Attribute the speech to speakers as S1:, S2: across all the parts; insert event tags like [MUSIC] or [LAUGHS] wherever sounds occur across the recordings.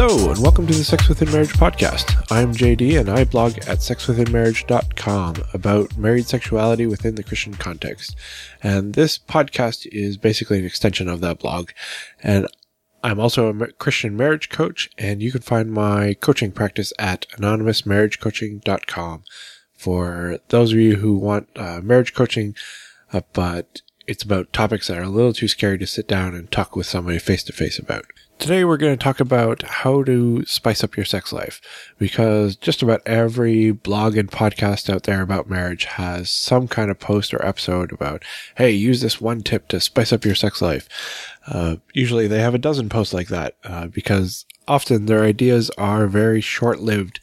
S1: Hello, and welcome to the Sex Within Marriage podcast. I'm JD, and I blog at sexwithinmarriage.com about married sexuality within the Christian context. And this podcast is basically an extension of that blog. And I'm also a Christian marriage coach, and you can find my coaching practice at anonymousmarriagecoaching.com for those of you who want uh, marriage coaching, uh, but it's about topics that are a little too scary to sit down and talk with somebody face to face about. Today we're going to talk about how to spice up your sex life because just about every blog and podcast out there about marriage has some kind of post or episode about, hey, use this one tip to spice up your sex life. Uh, usually they have a dozen posts like that uh, because often their ideas are very short lived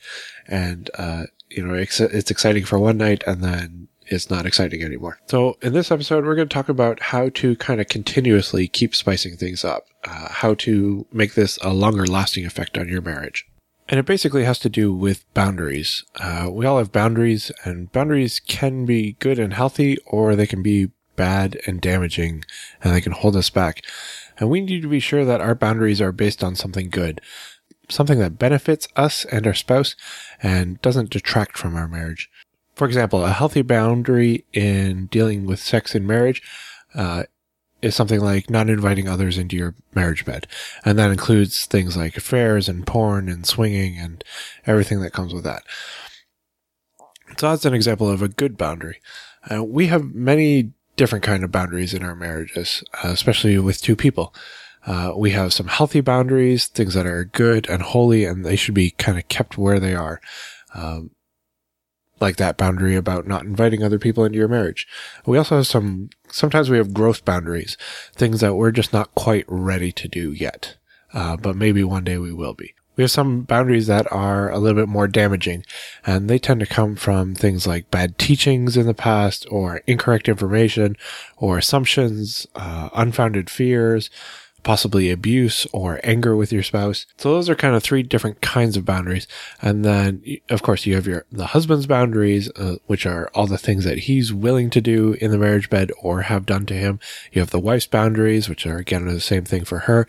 S1: and, uh, you know, it's, it's exciting for one night and then it's not exciting anymore. So in this episode, we're going to talk about how to kind of continuously keep spicing things up, uh, how to make this a longer lasting effect on your marriage. And it basically has to do with boundaries. Uh, we all have boundaries and boundaries can be good and healthy or they can be bad and damaging and they can hold us back. And we need to be sure that our boundaries are based on something good, something that benefits us and our spouse and doesn't detract from our marriage. For example, a healthy boundary in dealing with sex in marriage uh, is something like not inviting others into your marriage bed. And that includes things like affairs and porn and swinging and everything that comes with that. So that's an example of a good boundary. Uh, we have many different kind of boundaries in our marriages, uh, especially with two people. Uh, we have some healthy boundaries, things that are good and holy, and they should be kind of kept where they are. Um, like that boundary about not inviting other people into your marriage. We also have some, sometimes we have growth boundaries, things that we're just not quite ready to do yet. Uh, but maybe one day we will be. We have some boundaries that are a little bit more damaging, and they tend to come from things like bad teachings in the past, or incorrect information, or assumptions, uh, unfounded fears, possibly abuse or anger with your spouse. So those are kind of three different kinds of boundaries. And then, of course, you have your, the husband's boundaries, uh, which are all the things that he's willing to do in the marriage bed or have done to him. You have the wife's boundaries, which are again the same thing for her.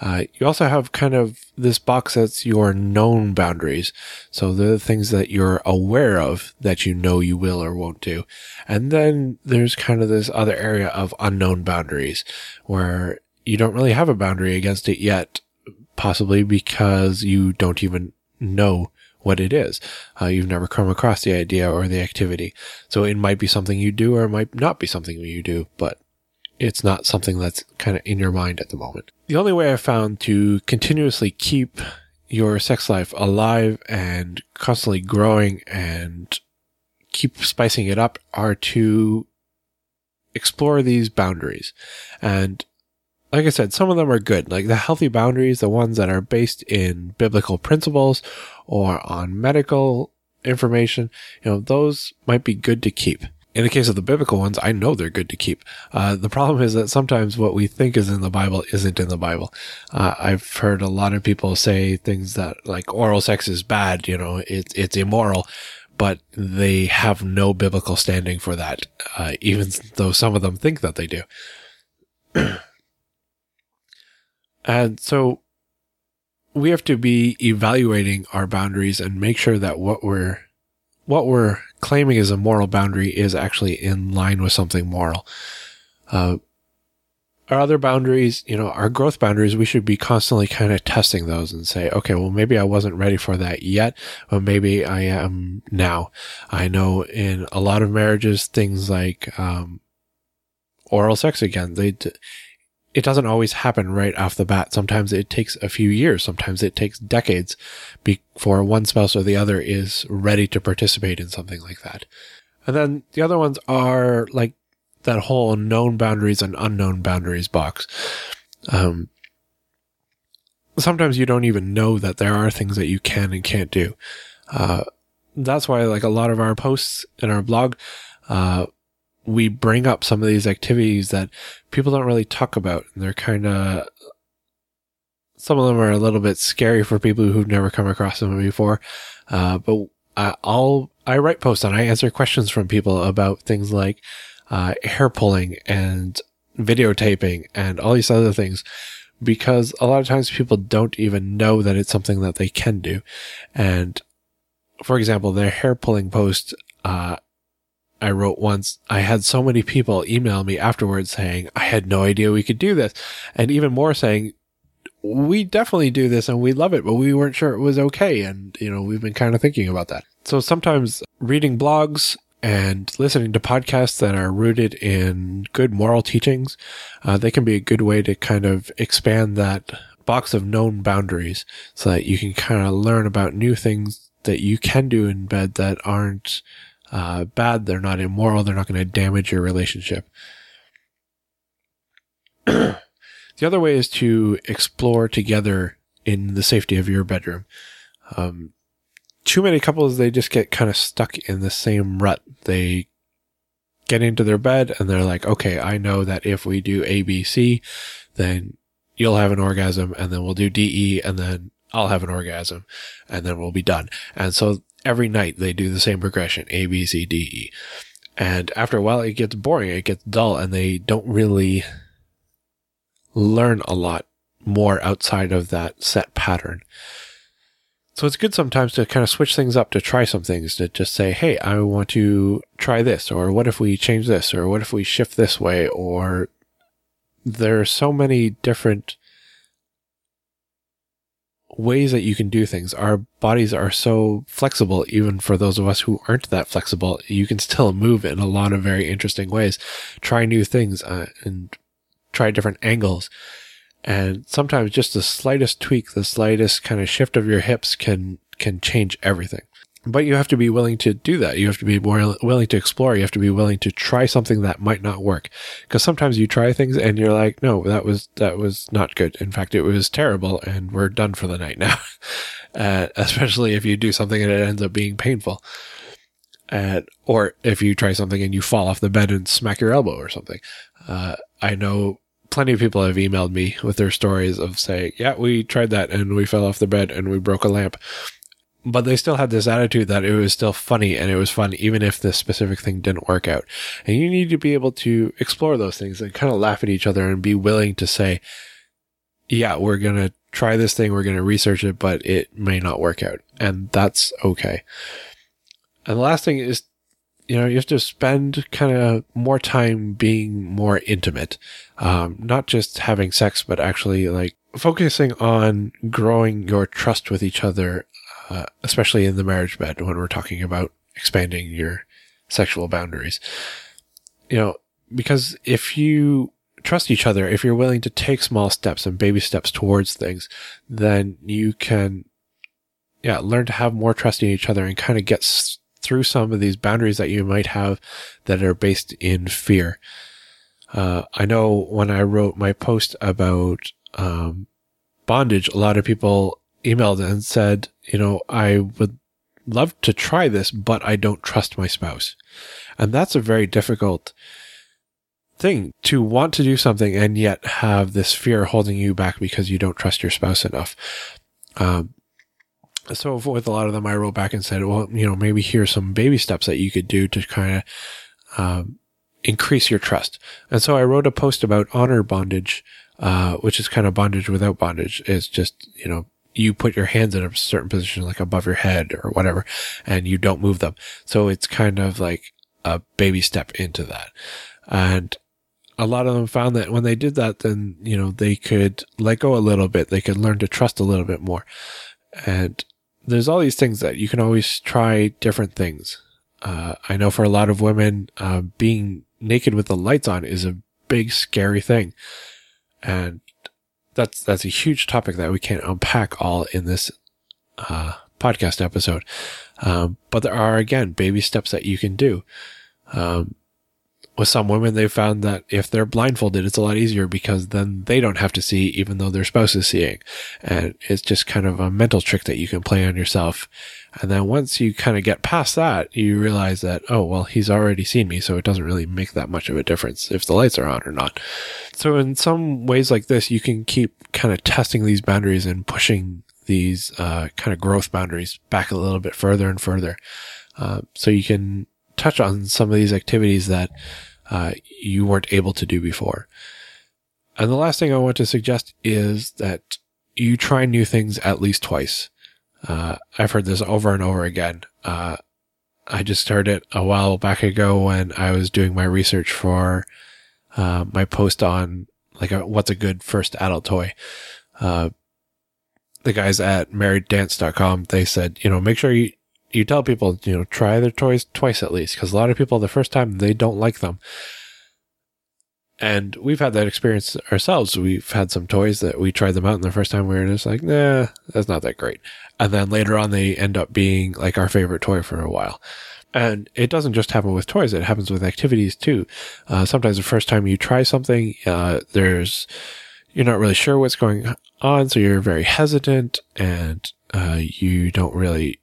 S1: Uh, you also have kind of this box that's your known boundaries. So the things that you're aware of that you know you will or won't do. And then there's kind of this other area of unknown boundaries where you don't really have a boundary against it yet, possibly because you don't even know what it is. Uh, you've never come across the idea or the activity. So it might be something you do or it might not be something you do, but it's not something that's kind of in your mind at the moment. The only way I've found to continuously keep your sex life alive and constantly growing and keep spicing it up are to explore these boundaries. And like I said, some of them are good. Like the healthy boundaries, the ones that are based in biblical principles or on medical information, you know, those might be good to keep. In the case of the biblical ones, I know they're good to keep. Uh, the problem is that sometimes what we think is in the Bible isn't in the Bible. Uh, I've heard a lot of people say things that like oral sex is bad, you know, it's, it's immoral, but they have no biblical standing for that, uh, even though some of them think that they do. [CLEARS THROAT] And so we have to be evaluating our boundaries and make sure that what we're what we're claiming as a moral boundary is actually in line with something moral. Uh, our other boundaries, you know, our growth boundaries, we should be constantly kind of testing those and say, okay, well, maybe I wasn't ready for that yet, but maybe I am now. I know in a lot of marriages, things like, um, oral sex again, they, it doesn't always happen right off the bat. Sometimes it takes a few years. Sometimes it takes decades before one spouse or the other is ready to participate in something like that. And then the other ones are like that whole known boundaries and unknown boundaries box. Um, sometimes you don't even know that there are things that you can and can't do. Uh, that's why like a lot of our posts in our blog, uh, we bring up some of these activities that people don't really talk about. And they're kind of, some of them are a little bit scary for people who've never come across them before. Uh, but I'll, I write posts and I answer questions from people about things like, uh, hair pulling and videotaping and all these other things because a lot of times people don't even know that it's something that they can do. And for example, their hair pulling post, uh, I wrote once, I had so many people email me afterwards saying, I had no idea we could do this. And even more saying, we definitely do this and we love it, but we weren't sure it was okay. And, you know, we've been kind of thinking about that. So sometimes reading blogs and listening to podcasts that are rooted in good moral teachings, uh, they can be a good way to kind of expand that box of known boundaries so that you can kind of learn about new things that you can do in bed that aren't uh, bad. They're not immoral. They're not going to damage your relationship. [CLEARS THROAT] the other way is to explore together in the safety of your bedroom. Um, too many couples, they just get kind of stuck in the same rut. They get into their bed and they're like, okay, I know that if we do ABC, then you'll have an orgasm and then we'll do DE and then I'll have an orgasm and then we'll be done. And so every night they do the same progression, A, B, C, D, E. And after a while it gets boring, it gets dull and they don't really learn a lot more outside of that set pattern. So it's good sometimes to kind of switch things up, to try some things, to just say, Hey, I want to try this, or what if we change this, or what if we shift this way, or there are so many different ways that you can do things. Our bodies are so flexible, even for those of us who aren't that flexible. You can still move in a lot of very interesting ways, try new things, uh, and try different angles. And sometimes just the slightest tweak, the slightest kind of shift of your hips can, can change everything. But you have to be willing to do that. You have to be more willing to explore. You have to be willing to try something that might not work. Because sometimes you try things and you're like, no, that was, that was not good. In fact, it was terrible and we're done for the night [LAUGHS] now. uh, especially if you do something and it ends up being painful. Uh, or if you try something and you fall off the bed and smack your elbow or something. Uh, I know plenty of people have emailed me with their stories of saying, yeah, we tried that and we fell off the bed and we broke a lamp. But they still had this attitude that it was still funny and it was fun even if this specific thing didn't work out. And you need to be able to explore those things and kind of laugh at each other and be willing to say, yeah, we're going to try this thing. We're going to research it, but it may not work out. And that's okay. And the last thing is you know, you have to spend kind of more time being more intimate. Um, not just having sex, but actually like focusing on growing your trust with each other, uh, especially in the marriage bed when we're talking about expanding your sexual boundaries. You know, because if you trust each other, if you're willing to take small steps and baby steps towards things, then you can, yeah, learn to have more trust in each other and kind of get through some of these boundaries that you might have that are based in fear. Uh, I know when I wrote my post about um, bondage, a lot of people emailed and said, you know, I would love to try this, but I don't trust my spouse. And that's a very difficult thing to want to do something and yet have this fear holding you back because you don't trust your spouse enough. Um, so with a lot of them, I wrote back and said, well, you know, maybe here's some baby steps that you could do to kind of, um, increase your trust. And so I wrote a post about honor bondage, uh, which is kind of bondage without bondage. It's just, you know, you put your hands in a certain position, like above your head or whatever, and you don't move them. So it's kind of like a baby step into that. And a lot of them found that when they did that, then, you know, they could let go a little bit. They could learn to trust a little bit more. And there's all these things that you can always try different things. Uh, I know for a lot of women, uh, being naked with the lights on is a big scary thing. And that's, that's a huge topic that we can't unpack all in this, uh, podcast episode. Um, but there are again, baby steps that you can do. Um, with some women, they've found that if they're blindfolded, it's a lot easier because then they don't have to see, even though their spouse is seeing. And it's just kind of a mental trick that you can play on yourself. And then once you kind of get past that, you realize that, oh, well, he's already seen me, so it doesn't really make that much of a difference if the lights are on or not. So in some ways like this, you can keep kind of testing these boundaries and pushing these, uh, kind of growth boundaries back a little bit further and further. Uh, so you can touch on some of these activities that uh, you weren't able to do before. And the last thing I want to suggest is that you try new things at least twice. Uh, I've heard this over and over again. Uh, I just heard it a while back ago when I was doing my research for uh, my post on like a, what's a good first adult toy. Uh, the guys at marrieddance.com, they said, you know, make sure you, you tell people, you know, try their toys twice at least. Cause a lot of people the first time they don't like them. And we've had that experience ourselves. We've had some toys that we tried them out and the first time we were just like, nah, that's not that great. And then later on, they end up being like our favorite toy for a while. And it doesn't just happen with toys. It happens with activities too. Uh, sometimes the first time you try something, uh, there's, you're not really sure what's going on. So you're very hesitant and, uh, you don't really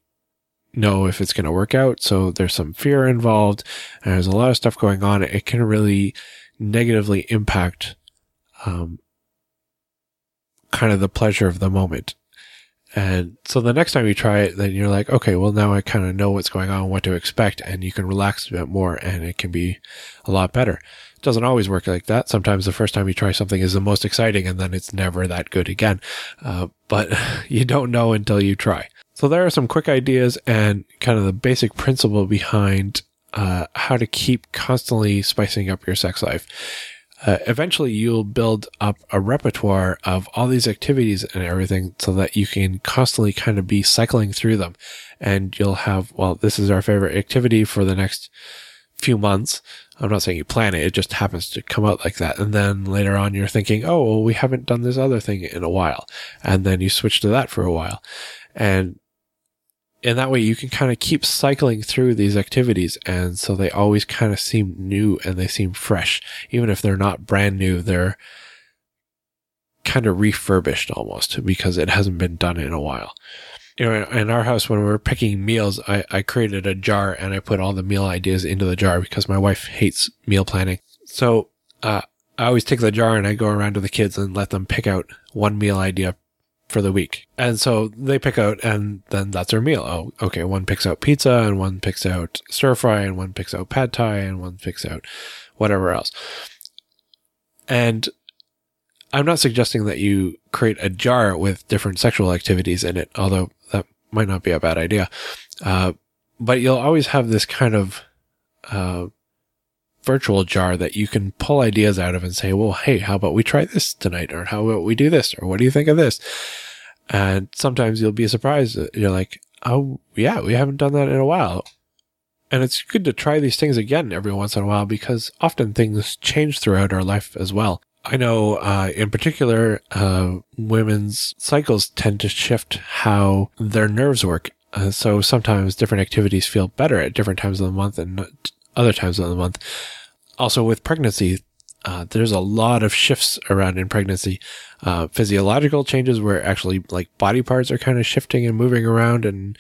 S1: know if it's going to work out. So there's some fear involved and there's a lot of stuff going on. It can really, negatively impact um, kind of the pleasure of the moment. And so the next time you try it, then you're like, okay, well, now I kind of know what's going on, what to expect, and you can relax a bit more and it can be a lot better. It doesn't always work like that. Sometimes the first time you try something is the most exciting and then it's never that good again. Uh, but [LAUGHS] you don't know until you try. So there are some quick ideas and kind of the basic principle behind uh, how to keep constantly spicing up your sex life. Uh, eventually you'll build up a repertoire of all these activities and everything so that you can constantly kind of be cycling through them. And you'll have, well, this is our favorite activity for the next few months. I'm not saying you plan it. It just happens to come out like that. And then later on, you're thinking, oh, well, we haven't done this other thing in a while. And then you switch to that for a while. And and that way you can kind of keep cycling through these activities and so they always kind of seem new and they seem fresh. Even if they're not brand new they're kind of refurbished almost because it hasn't been done in a while. You know in our house when we were picking meals i, I created a jar and i put all the meal ideas into the jar because my wife hates meal planning. So uh, I always take the jar and I go around to the kids and let them pick out one meal idea for the week. And so they pick out, and then that's their meal. Oh, okay. One picks out pizza, and one picks out stir fry, and one picks out pad thai, and one picks out whatever else. And I'm not suggesting that you create a jar with different sexual activities in it, although that might not be a bad idea. Uh, but you'll always have this kind of, uh, virtual jar that you can pull ideas out of and say, well, hey, how about we try this tonight? Or how about we do this? Or what do you think of this? And sometimes you'll be surprised. You're like, oh, yeah, we haven't done that in a while. And it's good to try these things again every once in a while because often things change throughout our life as well. I know, uh, in particular, uh, women's cycles tend to shift how their nerves work. Uh, so sometimes different activities feel better at different times of the month and other times of the month. Also with pregnancy, uh, there's a lot of shifts around in pregnancy. Uh, physiological changes where actually like body parts are kind of shifting and moving around and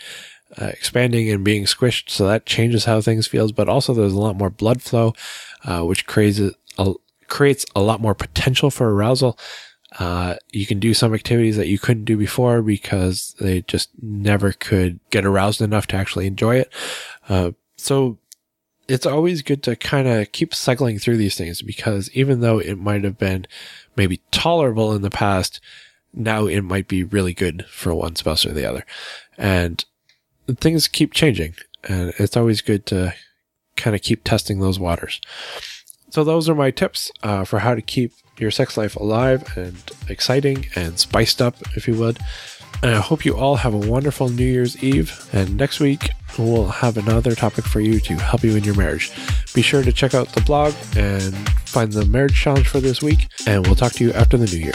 S1: uh, expanding and being squished. So that changes how things feels. But also there's a lot more blood flow, uh, which creates a, creates a lot more potential for arousal. Uh, you can do some activities that you couldn't do before because they just never could get aroused enough to actually enjoy it. Uh, so it's always good to kind of keep cycling through these things because even though it might have been maybe tolerable in the past, now it might be really good for one spouse or the other. And things keep changing and it's always good to kind of keep testing those waters. So those are my tips uh, for how to keep your sex life alive and exciting and spiced up, if you would. And I hope you all have a wonderful New Year's Eve. And next week, we'll have another topic for you to help you in your marriage. Be sure to check out the blog and find the marriage challenge for this week. And we'll talk to you after the new year.